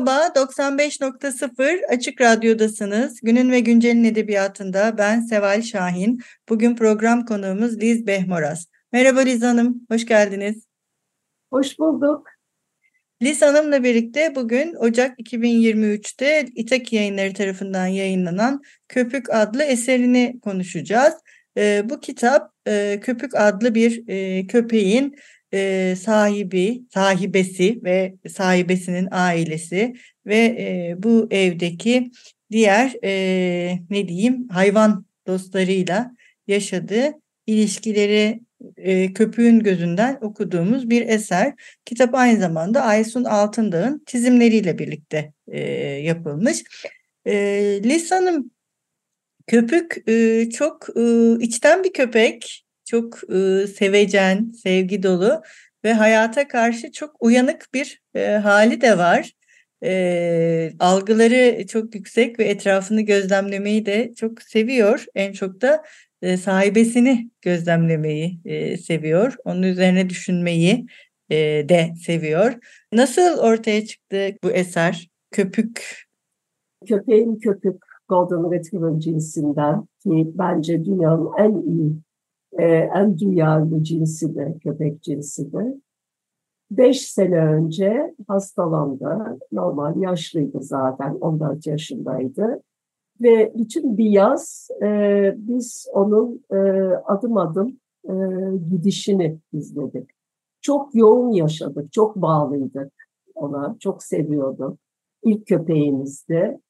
Merhaba, 95.0 Açık Radyo'dasınız. Günün ve Güncel'in edebiyatında ben Seval Şahin. Bugün program konuğumuz Liz Behmoraz. Merhaba Liz Hanım, hoş geldiniz. Hoş bulduk. Liz Hanım'la birlikte bugün Ocak 2023'te İtaki Yayınları tarafından yayınlanan Köpük adlı eserini konuşacağız. Ee, bu kitap e, Köpük adlı bir e, köpeğin e, sahibi, sahibesi ve sahibesinin ailesi ve e, bu evdeki diğer e, ne diyeyim hayvan dostlarıyla yaşadığı ilişkileri e, köpüğün gözünden okuduğumuz bir eser. Kitap aynı zamanda Aysun Altındağ'ın çizimleriyle birlikte e, yapılmış. E, Lis Hanım köpük e, çok e, içten bir köpek çok e, sevecen, sevgi dolu ve hayata karşı çok uyanık bir e, hali de var. E, algıları çok yüksek ve etrafını gözlemlemeyi de çok seviyor. En çok da e, sahibesini gözlemlemeyi e, seviyor. Onun üzerine düşünmeyi e, de seviyor. Nasıl ortaya çıktı bu eser? Köpük. Köpeğin köpük Golden Retriever cinsinden ki bence dünyanın en iyi e, en duyarlı cinsi de, köpek cinsi de. Beş sene önce hastalandı. Normal yaşlıydı zaten, 14 yaşındaydı. Ve bütün bir yaz e, biz onun e, adım adım e, gidişini izledik. Çok yoğun yaşadık, çok bağlıydık ona, çok seviyorduk. İlk köpeğimizdi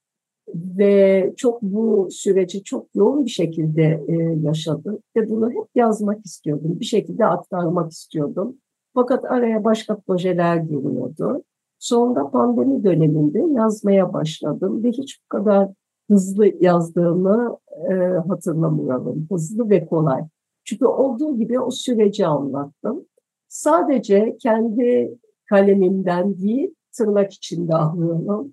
ve çok bu süreci çok yoğun bir şekilde e, yaşadım ve bunu hep yazmak istiyordum. Bir şekilde aktarmak istiyordum. Fakat araya başka projeler giriyordu. Sonunda pandemi döneminde yazmaya başladım ve hiç bu kadar hızlı yazdığımı e, hatırlamıyorum. Hızlı ve kolay. Çünkü olduğu gibi o süreci anlattım. Sadece kendi kalemimden değil, tırnak içinde alıyorum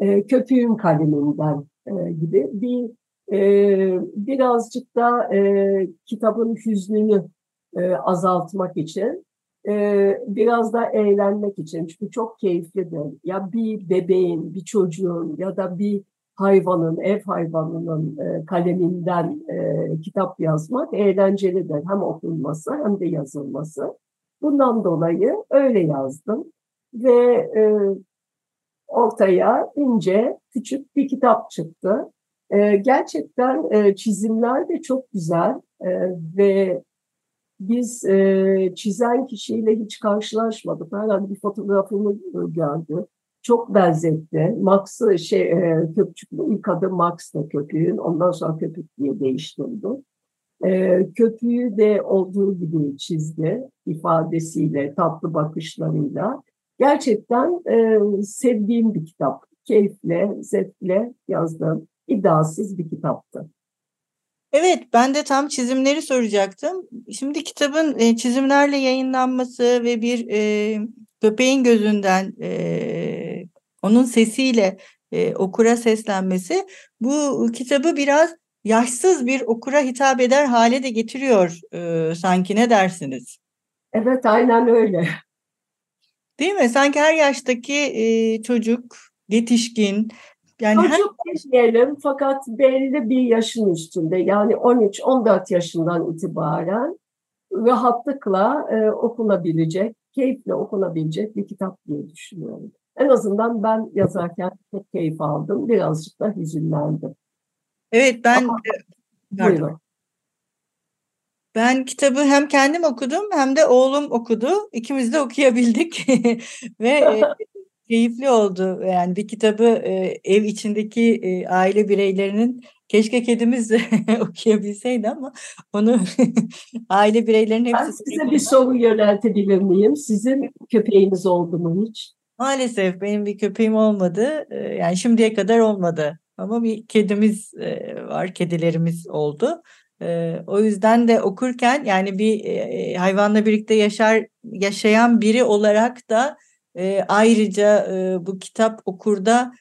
e, köpüğün kaleminden e, gibi bir e, birazcık da e, kitabın hüznünü e, azaltmak için e, biraz da eğlenmek için çünkü çok keyiflidir. Ya bir bebeğin, bir çocuğun ya da bir hayvanın, ev hayvanının e, kaleminden e, kitap yazmak eğlencelidir. Hem okunması hem de yazılması. Bundan dolayı öyle yazdım ve e, ortaya ince, küçük bir kitap çıktı. E, gerçekten e, çizimler de çok güzel e, ve biz e, çizen kişiyle hiç karşılaşmadık. Herhalde bir fotoğrafını gördü. Çok benzetti. Max'ı şey, e, köpçüklü ilk adı Max da köpüğün. Ondan sonra köpük diye değiştirdi. E, köpüğü de olduğu gibi çizdi ifadesiyle, tatlı bakışlarıyla. Gerçekten e, sevdiğim bir kitap. Keyifle, zevkle yazdığım iddiasız bir kitaptı. Evet, ben de tam çizimleri soracaktım. Şimdi kitabın e, çizimlerle yayınlanması ve bir e, köpeğin gözünden e, onun sesiyle e, okura seslenmesi bu kitabı biraz yaşsız bir okura hitap eder hale de getiriyor e, sanki ne dersiniz? Evet, aynen öyle. Değil mi? Sanki her yaştaki e, çocuk, yetişkin yani çocuk her... demeyelim fakat belli bir yaşın üstünde yani 13-14 yaşından itibaren rahatlıkla e, okunabilecek, keyifle okunabilecek bir kitap diye düşünüyorum. En azından ben yazarken çok keyif aldım. Birazcık da hüzünlendim. Evet ben Ama, Buyurun. Ben kitabı hem kendim okudum hem de oğlum okudu. İkimiz de okuyabildik ve e, keyifli oldu. Yani bir kitabı e, ev içindeki e, aile bireylerinin Keşke kedimiz de okuyabilseydi ama onu aile bireylerinin hepsi... Ben size bir soru yöneltebilir miyim? Sizin köpeğiniz oldu mu hiç? Maalesef benim bir köpeğim olmadı. Yani şimdiye kadar olmadı. Ama bir kedimiz var, kedilerimiz oldu. Ee, o yüzden de okurken yani bir e, hayvanla birlikte yaşar yaşayan biri olarak da e, ayrıca bu kitap okurda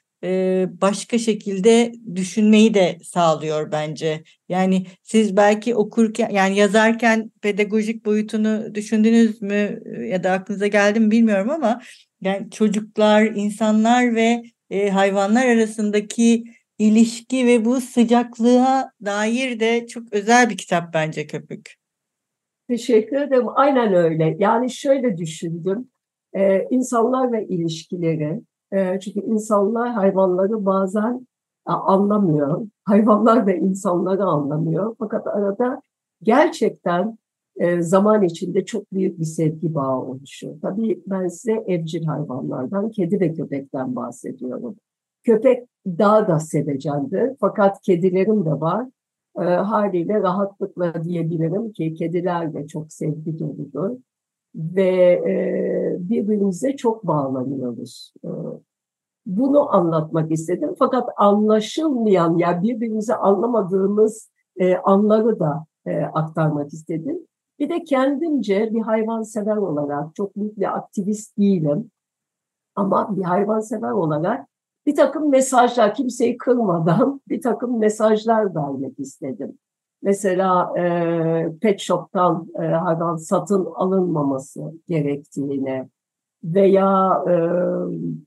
başka şekilde düşünmeyi de sağlıyor bence. Yani siz belki okurken yani yazarken pedagojik boyutunu düşündünüz mü ya da aklınıza geldi mi bilmiyorum ama yani çocuklar, insanlar ve hayvanlar arasındaki ilişki ve bu sıcaklığa dair de çok özel bir kitap bence Köpük. Teşekkür ederim. Aynen öyle. Yani şöyle düşündüm. Ee, insanlar ve ilişkileri. E, çünkü insanlar hayvanları bazen anlamıyor. Hayvanlar da insanları anlamıyor. Fakat arada gerçekten e, zaman içinde çok büyük bir sevgi bağı oluşuyor. Tabii ben size evcil hayvanlardan, kedi ve köpekten bahsediyorum. Köpek daha da sevecendir. Fakat kedilerim de var. E, haliyle rahatlıkla diyebilirim ki kediler de çok sevgi doludur. Ve e, birbirimize çok bağlanıyoruz. E, bunu anlatmak istedim. Fakat anlaşılmayan, yani birbirimizi anlamadığımız e, anları da e, aktarmak istedim. Bir de kendimce bir hayvansever olarak, çok büyük bir aktivist değilim. Ama bir hayvansever olarak bir takım mesajlar, kimseyi kırmadan bir takım mesajlar vermek istedim. Mesela e, pet shop'tan e, hayvan satın alınmaması gerektiğine veya e,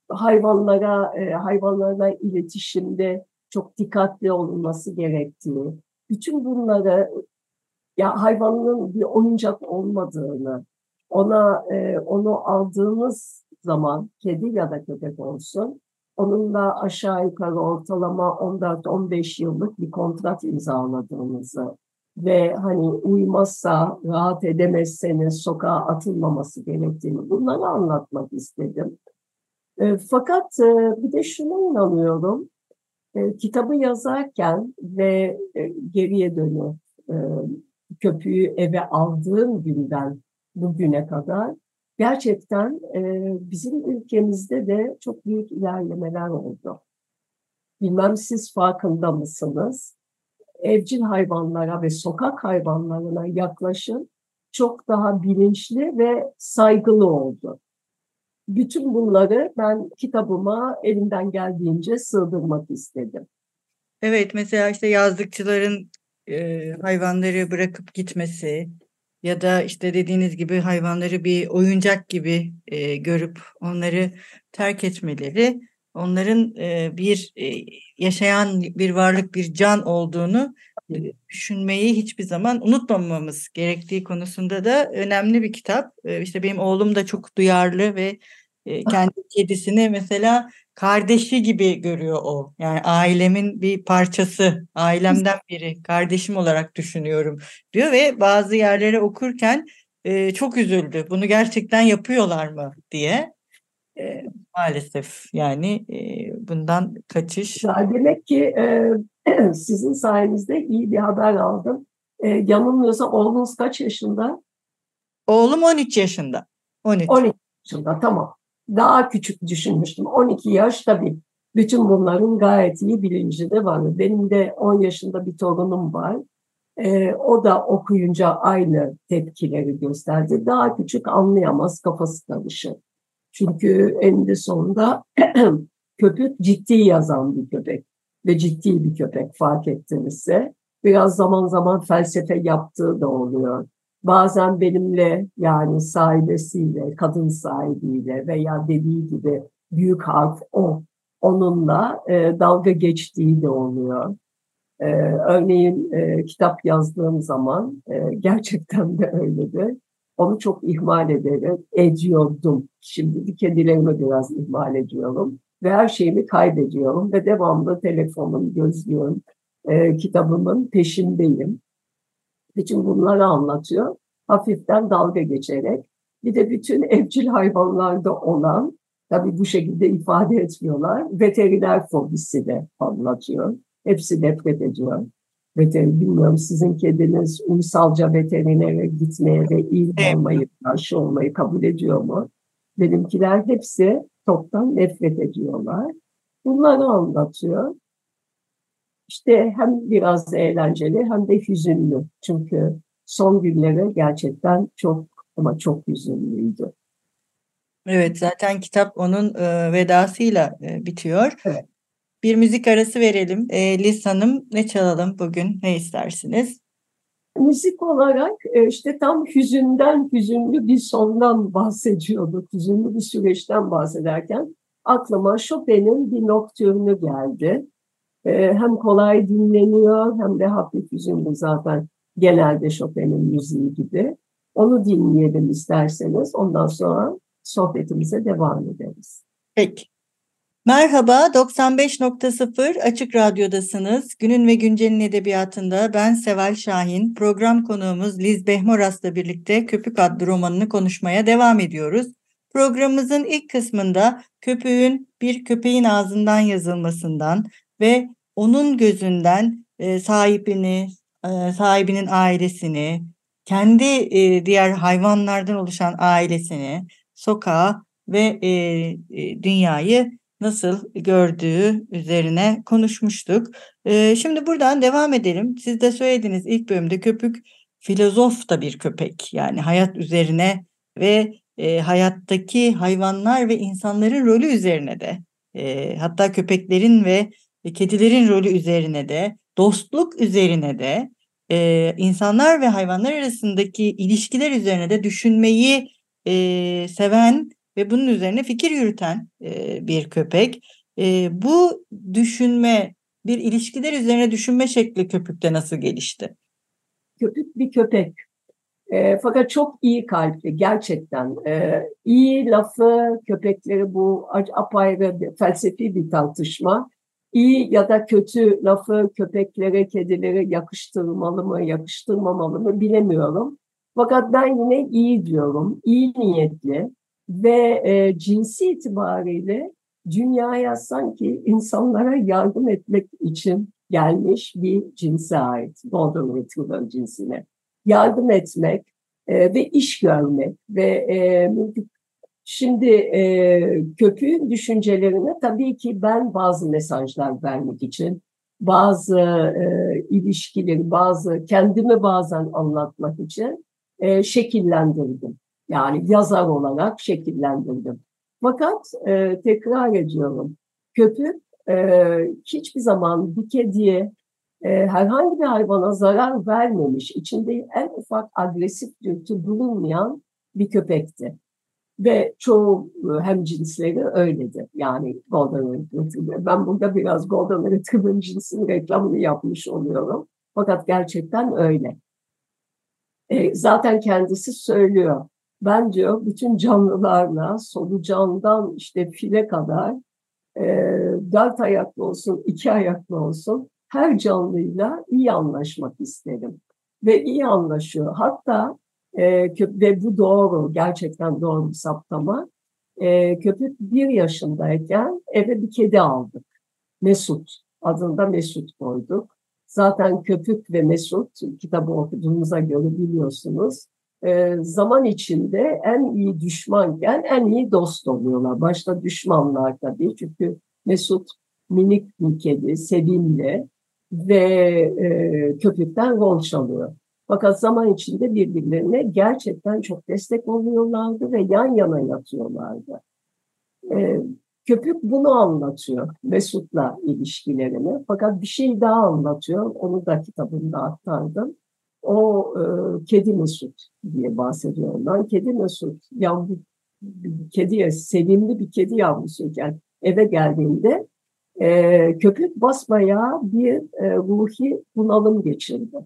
hayvanlara e, hayvanlarla iletişimde çok dikkatli olunması gerektiği, bütün bunları ya hayvanın bir oyuncak olmadığını, ona e, onu aldığımız zaman kedi ya da köpek olsun onunla aşağı yukarı ortalama 14-15 yıllık bir kontrat imzaladığımızı ve hani uymazsa, rahat edemezseniz sokağa atılmaması gerektiğini bunları anlatmak istedim. E, fakat e, bir de şuna inanıyorum, e, kitabı yazarken ve e, geriye dönüp e, köpüğü eve aldığım günden bugüne kadar gerçekten e, bizim ülkemizde de çok büyük ilerlemeler oldu. Bilmem siz farkında mısınız? Evcil hayvanlara ve sokak hayvanlarına yaklaşım çok daha bilinçli ve saygılı oldu. Bütün bunları ben kitabıma elimden geldiğince sığdırmak istedim. Evet mesela işte yazdıkçıların e, hayvanları bırakıp gitmesi, ya da işte dediğiniz gibi hayvanları bir oyuncak gibi e, görüp onları terk etmeleri, onların e, bir e, yaşayan bir varlık, bir can olduğunu e, düşünmeyi hiçbir zaman unutmamamız gerektiği konusunda da önemli bir kitap. E, işte benim oğlum da çok duyarlı ve e, kendi kedisini mesela kardeşi gibi görüyor o. Yani ailemin bir parçası, ailemden biri, kardeşim olarak düşünüyorum diyor ve bazı yerlere okurken e, çok üzüldü. Bunu gerçekten yapıyorlar mı diye. E, maalesef yani e, bundan kaçış. Ya demek ki e, sizin sayenizde iyi bir haber aldım. E, yanılmıyorsam oğlunuz kaç yaşında? Oğlum 13 yaşında. 13. 12 yaşında tamam daha küçük düşünmüştüm. 12 yaş tabii bütün bunların gayet iyi bilincinde var. Benim de 10 yaşında bir torunum var. Ee, o da okuyunca aynı tepkileri gösterdi. Daha küçük anlayamaz, kafası karışır. Çünkü eninde sonunda köpek ciddi yazan bir köpek ve ciddi bir köpek fark ettinizse. Biraz zaman zaman felsefe yaptığı da oluyor bazen benimle yani sahibesiyle, kadın sahibiyle veya dediği gibi büyük harf o, onunla e, dalga geçtiği de oluyor. E, örneğin e, kitap yazdığım zaman e, gerçekten de öyledir. Onu çok ihmal ederek ediyordum. Şimdi bir kedilerimi biraz ihmal ediyorum. Ve her şeyimi kaybediyorum ve devamlı telefonum gözlüyorum. E, kitabımın peşindeyim. Bütün bunları anlatıyor. Hafiften dalga geçerek. Bir de bütün evcil hayvanlarda olan, tabii bu şekilde ifade etmiyorlar, veteriner fobisi de anlatıyor. Hepsi nefret ediyor. Veterin, bilmiyorum sizin kediniz uysalca veterinere gitmeye ve iyi olmayı, karşı olmayı kabul ediyor mu? Benimkiler hepsi toptan nefret ediyorlar. Bunları anlatıyor. İşte hem biraz eğlenceli hem de hüzünlü. Çünkü son günleri gerçekten çok ama çok hüzünlüydü. Evet zaten kitap onun e, vedasıyla e, bitiyor. Evet. Bir müzik arası verelim. E, Liz Hanım ne çalalım bugün? Ne istersiniz? Müzik olarak e, işte tam hüzünden, hüzünlü bir sondan bahsediyorduk. Hüzünlü bir süreçten bahsederken aklıma Chopin'in bir noktürnü geldi. E, hem kolay dinleniyor hem de hafif hüzünlü zaten genelde Chopin'in müziği gibi. Onu dinleyelim isterseniz. Ondan sonra sohbetimize devam ederiz. Peki. Merhaba, 95.0 Açık Radyo'dasınız. Günün ve Güncel'in edebiyatında ben Seval Şahin, program konuğumuz Liz Behmoras'la birlikte Köpük adlı romanını konuşmaya devam ediyoruz. Programımızın ilk kısmında köpüğün bir köpeğin ağzından yazılmasından ve onun gözünden e, sahibini, e, sahibinin ailesini, kendi e, diğer hayvanlardan oluşan ailesini, sokağı ve e, e, dünyayı nasıl gördüğü üzerine konuşmuştuk. E, şimdi buradan devam edelim. Siz de söylediniz ilk bölümde köpük filozof da bir köpek. Yani hayat üzerine ve e, hayattaki hayvanlar ve insanların rolü üzerine de e, hatta köpeklerin ve kedilerin rolü üzerine de dostluk üzerine de e, insanlar ve hayvanlar arasındaki ilişkiler üzerine de düşünmeyi e, seven ve bunun üzerine fikir yürüten e, bir köpek. E, bu düşünme, bir ilişkiler üzerine düşünme şekli köpükte nasıl gelişti? Köpük bir köpek. E, fakat çok iyi kalpli gerçekten. E, iyi lafı köpekleri bu apayrı felsefi bir tartışma. İyi ya da kötü lafı köpeklere, kedilere yakıştırmalı mı, yakıştırmamalı mı bilemiyorum. Fakat ben yine iyi diyorum, iyi niyetli ve e, cinsi itibariyle dünyaya sanki insanlara yardım etmek için gelmiş bir cinse ait, Golden Retriever cinsine. Yardım etmek e, ve iş görmek ve e, şimdi e, köpüğün düşüncelerine tabii ki ben bazı mesajlar vermek için bazı e, ilişkileri, bazı kendimi bazen anlatmak için e, şekillendirdim. Yani yazar olarak şekillendirdim. Fakat e, tekrar ediyorum, köpük e, hiçbir zaman bir kediye e, herhangi bir hayvana zarar vermemiş, içinde en ufak agresif dürtü bulunmayan bir köpekti. Ve çoğu e, hem cinsleri öyledir. Yani Golden Retriever. Ben burada biraz Golden Retriever cinsinin reklamını yapmış oluyorum. Fakat gerçekten öyle. E, zaten kendisi söylüyor. Ben diyor bütün canlılarla solucandan işte file kadar e, dört ayaklı olsun, iki ayaklı olsun her canlıyla iyi anlaşmak isterim. Ve iyi anlaşıyor. Hatta e, ve bu doğru, gerçekten doğru bir saptama. E, köpek bir yaşındayken eve bir kedi aldık. Mesut, adında Mesut koyduk. Zaten Köpük ve Mesut kitabı okuduğumuza göre biliyorsunuz. E, zaman içinde en iyi düşmanken en iyi dost oluyorlar. Başta düşmanlar tabii çünkü Mesut minik bir kedi, sevimli ve e, köpükten rol çalıyor. Fakat zaman içinde birbirlerine gerçekten çok destek oluyorlardı ve yan yana yatıyorlardı. E, köpük bunu anlatıyor Mesut'la ilişkilerini. Fakat bir şey daha anlatıyor. Onu da kitabımda aktardım. O e, Kedi Mesut diye bahsediyor ondan. Kedi Mesut yavru kediye sevimli bir kedi yavrusuyken eve geldiğinde e, köpük basmaya bir e, ruhi bunalım geçirdi.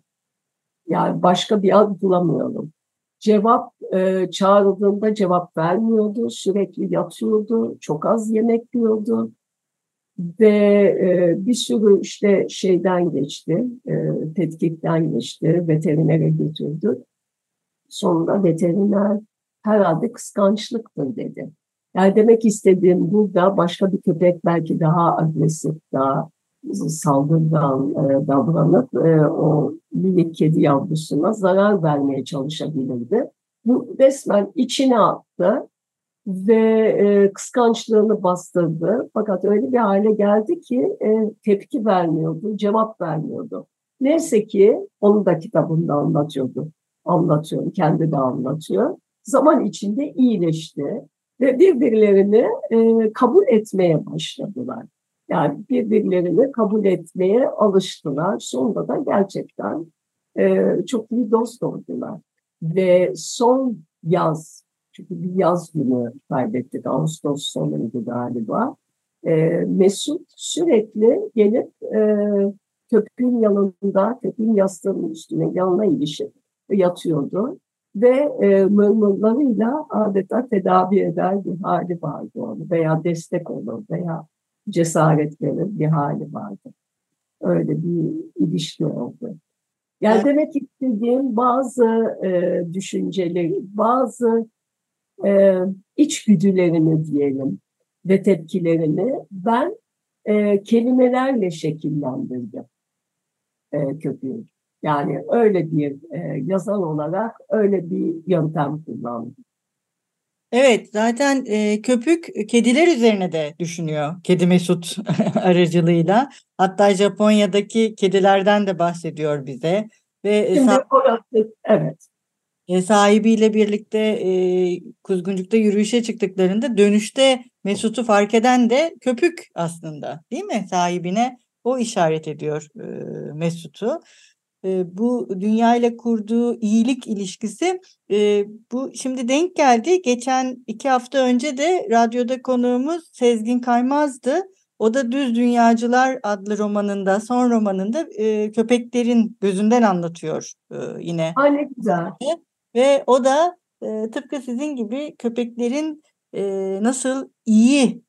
Yani başka bir ad bulamıyorum. Cevap e, çağrıldığında cevap vermiyordu, sürekli yatıyordu, çok az yemek yiyordu ve e, bir sürü işte şeyden geçti, e, tetkikten geçti, veterinere götürdü. Sonunda veteriner herhalde kıskançlıktır dedi. Yani demek istediğim burada başka bir köpek belki daha agresif, daha saldırgan e, davranıp e, o minik kedi yavrusuna zarar vermeye çalışabilirdi. Bu resmen içine attı ve e, kıskançlığını bastırdı. Fakat öyle bir hale geldi ki e, tepki vermiyordu, cevap vermiyordu. Neyse ki onu da kitabında anlatıyordu. Anlatıyor, kendi de anlatıyor. Zaman içinde iyileşti ve birbirlerini e, kabul etmeye başladılar. Yani birbirlerini kabul etmeye alıştılar. Sonunda da gerçekten e, çok iyi dost oldular. Ve son yaz, çünkü bir yaz günü kaybettik, Ağustos sonuydu galiba. E, Mesut sürekli gelip e, köpüğün yanında, köpüğün yastığının üstüne yanına ilişip yatıyordu. Ve e, mırmırlarıyla adeta tedavi eder bir hali vardı onu veya destek olur veya cesaret verir bir hali vardı. Öyle bir ilişki oldu. Yani demek istediğim bazı e, düşünceleri, bazı e, içgüdülerini diyelim ve tepkilerini ben e, kelimelerle şekillendirdim e, köpüğü. Yani öyle bir e, yazar olarak öyle bir yöntem kullandım. Evet zaten e, köpük kediler üzerine de düşünüyor Kedi Mesut aracılığıyla. Hatta Japonya'daki kedilerden de bahsediyor bize. Ve Şimdi sah- orası, evet. E, sahibiyle birlikte e, Kuzguncuk'ta yürüyüşe çıktıklarında dönüşte Mesut'u fark eden de köpük aslında değil mi? Sahibine o işaret ediyor e, Mesut'u bu dünya ile kurduğu iyilik ilişkisi bu şimdi denk geldi. Geçen iki hafta önce de radyoda konuğumuz Sezgin Kaymaz'dı. O da Düz Dünyacılar adlı romanında, son romanında köpeklerin gözünden anlatıyor yine. Aa, ne güzel. Ve o da tıpkı sizin gibi köpeklerin nasıl iyi,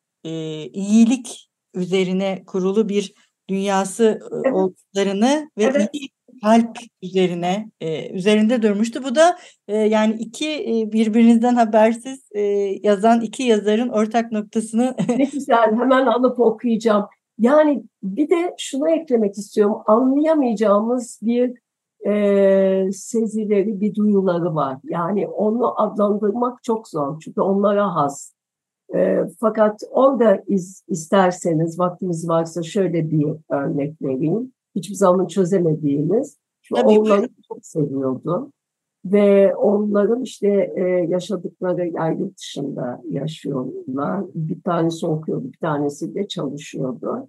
iyilik üzerine kurulu bir dünyası evet. olduklarını ve evet. iyi kalp üzerine e, üzerinde durmuştu. Bu da e, yani iki e, birbirinizden habersiz e, yazan iki yazarın ortak noktasını. ne güzel hemen alıp okuyacağım. Yani bir de şunu eklemek istiyorum. Anlayamayacağımız bir e, sezileri, bir duyuları var. Yani onu adlandırmak çok zor. Çünkü onlara has. E, fakat orada iz, isterseniz vaktiniz varsa şöyle bir örnek vereyim hiçbir zaman çözemediğimiz. Tabii onları çok seviyordu. Ve onların işte e, yaşadıkları yer yurt dışında yaşıyorlar. Bir tanesi okuyordu, bir tanesi de çalışıyordu.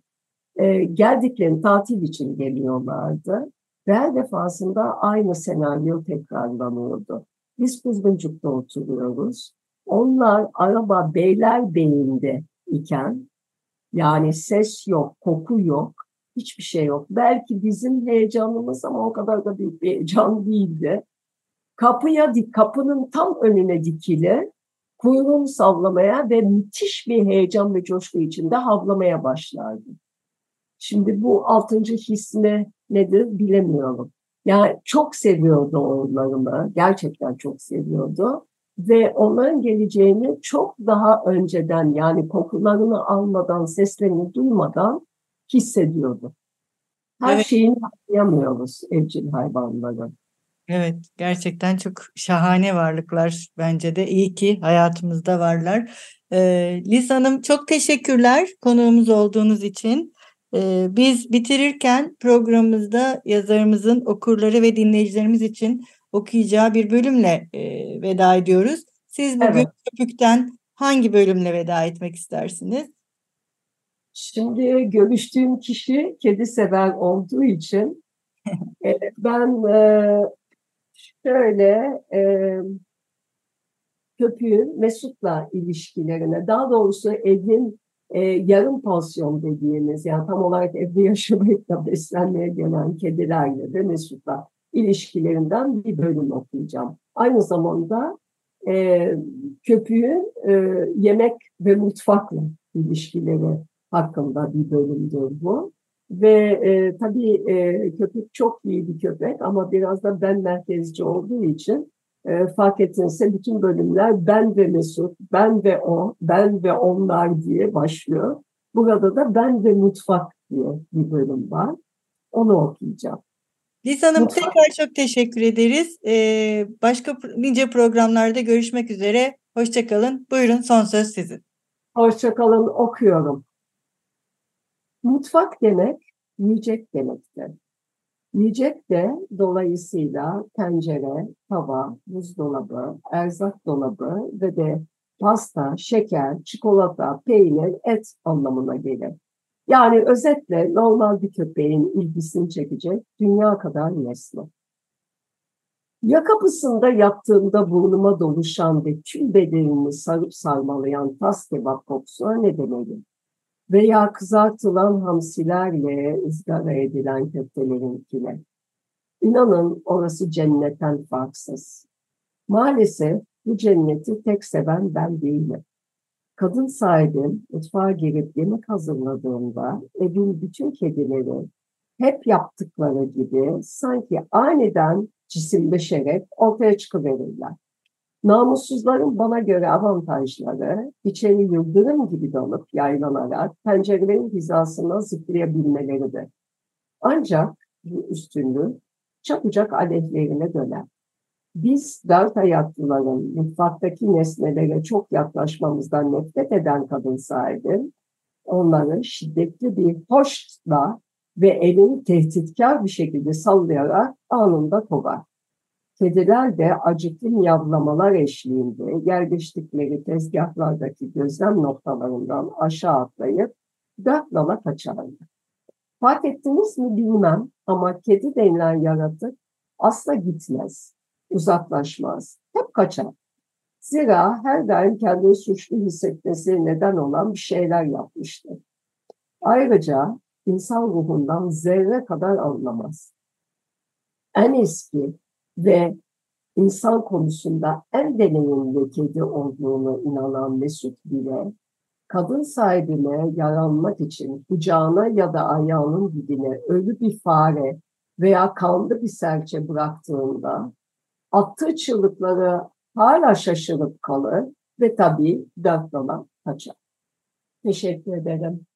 E, geldiklerini tatil için geliyorlardı. Ve her defasında aynı senaryo tekrarlanıyordu. Biz Kuzguncuk'ta oturuyoruz. Onlar araba Beylerbeyi'nde iken yani ses yok, koku yok hiçbir şey yok. Belki bizim heyecanımız ama o kadar da büyük bir heyecan değildi. Kapıya dik, kapının tam önüne dikili, kuyruğunu sallamaya ve müthiş bir heyecan ve coşku içinde havlamaya başlardı. Şimdi bu altıncı his ne, nedir bilemiyorum. Yani çok seviyordu onlarımı, gerçekten çok seviyordu. Ve onların geleceğini çok daha önceden yani kokularını almadan, seslerini duymadan hissediyordu. Her evet. şeyini anlayamıyoruz evcil hayvanları. Evet gerçekten çok şahane varlıklar bence de iyi ki hayatımızda varlar. Ee, Liz Hanım çok teşekkürler konuğumuz olduğunuz için. Ee, biz bitirirken programımızda yazarımızın okurları ve dinleyicilerimiz için okuyacağı bir bölümle e, veda ediyoruz. Siz bugün evet. Köpük'ten hangi bölümle veda etmek istersiniz? Şimdi görüştüğüm kişi kedi sever olduğu için e, ben e, şöyle e, köpüğün Mesut'la ilişkilerine, daha doğrusu evin e, yarım pansiyon dediğimiz, yani tam olarak evde yaşamayıp da beslenmeye gelen kedilerle ve Mesut'la ilişkilerinden bir bölüm okuyacağım. Aynı zamanda e, köpüğün e, yemek ve mutfakla ilişkileri hakkında bir bölümdür bu. Ve e, tabii e, köpek çok iyi bir köpek ama biraz da ben merkezci olduğu için e, fark ettiğinizde bütün bölümler ben ve Mesut, ben ve o, ben ve onlar diye başlıyor. Burada da ben ve mutfak diye bir bölüm var. Onu okuyacağım. Liz Hanım tekrar çok teşekkür ederiz. Ee, başka nice programlarda görüşmek üzere. Hoşçakalın. Buyurun son söz sizin. Hoşçakalın okuyorum. Mutfak demek yiyecek demektir. Yiyecek de dolayısıyla tencere, tava, buzdolabı, erzak dolabı ve de pasta, şeker, çikolata, peynir, et anlamına gelir. Yani özetle normal bir köpeğin ilgisini çekecek dünya kadar nesne. Ya kapısında yattığımda burnuma doluşan ve tüm bedenimi sarıp sarmalayan tas kebap kokusuna ne demeliyim? Veya kızartılan hamsilerle ızgara edilen köftelerinkine. İnanın orası cennetten farksız. Maalesef bu cenneti tek seven ben değilim. Kadın sahibim mutfağa girip yemek hazırladığında evin bütün kedileri hep yaptıkları gibi sanki aniden cisimleşerek ortaya çıkıverirler. Namussuzların bana göre avantajları içeri yıldırım gibi dalıp yaylanarak pencerelerin hizasına zıplayabilmeleridir. Ancak bu üstünlük çabucak aleyhlerine döner. Biz dört ayaklıların mutfaktaki nesnelere çok yaklaşmamızdan nefret eden kadın sahibi, onları şiddetli bir hoşla ve elini tehditkar bir şekilde sallayarak anında kovar. Kediler de acıklı miyavlamalar eşliğinde yerleştikleri tezgahlardaki gözlem noktalarından aşağı atlayıp dört nala kaçarlar. Fark ettiniz mi bilmem ama kedi denilen yaratık asla gitmez, uzaklaşmaz, hep kaçar. Zira her daim kendini suçlu hissetmesi neden olan bir şeyler yapmıştır. Ayrıca insan ruhundan zerre kadar anlamaz. En eski ve insan konusunda en deneyimli kedi olduğunu inanan Mesut bile kadın sahibine yaranmak için kucağına ya da ayağının dibine ölü bir fare veya kanlı bir serçe bıraktığında attığı çığlıkları hala şaşırıp kalır ve tabii dört dolan kaçar. Teşekkür ederim.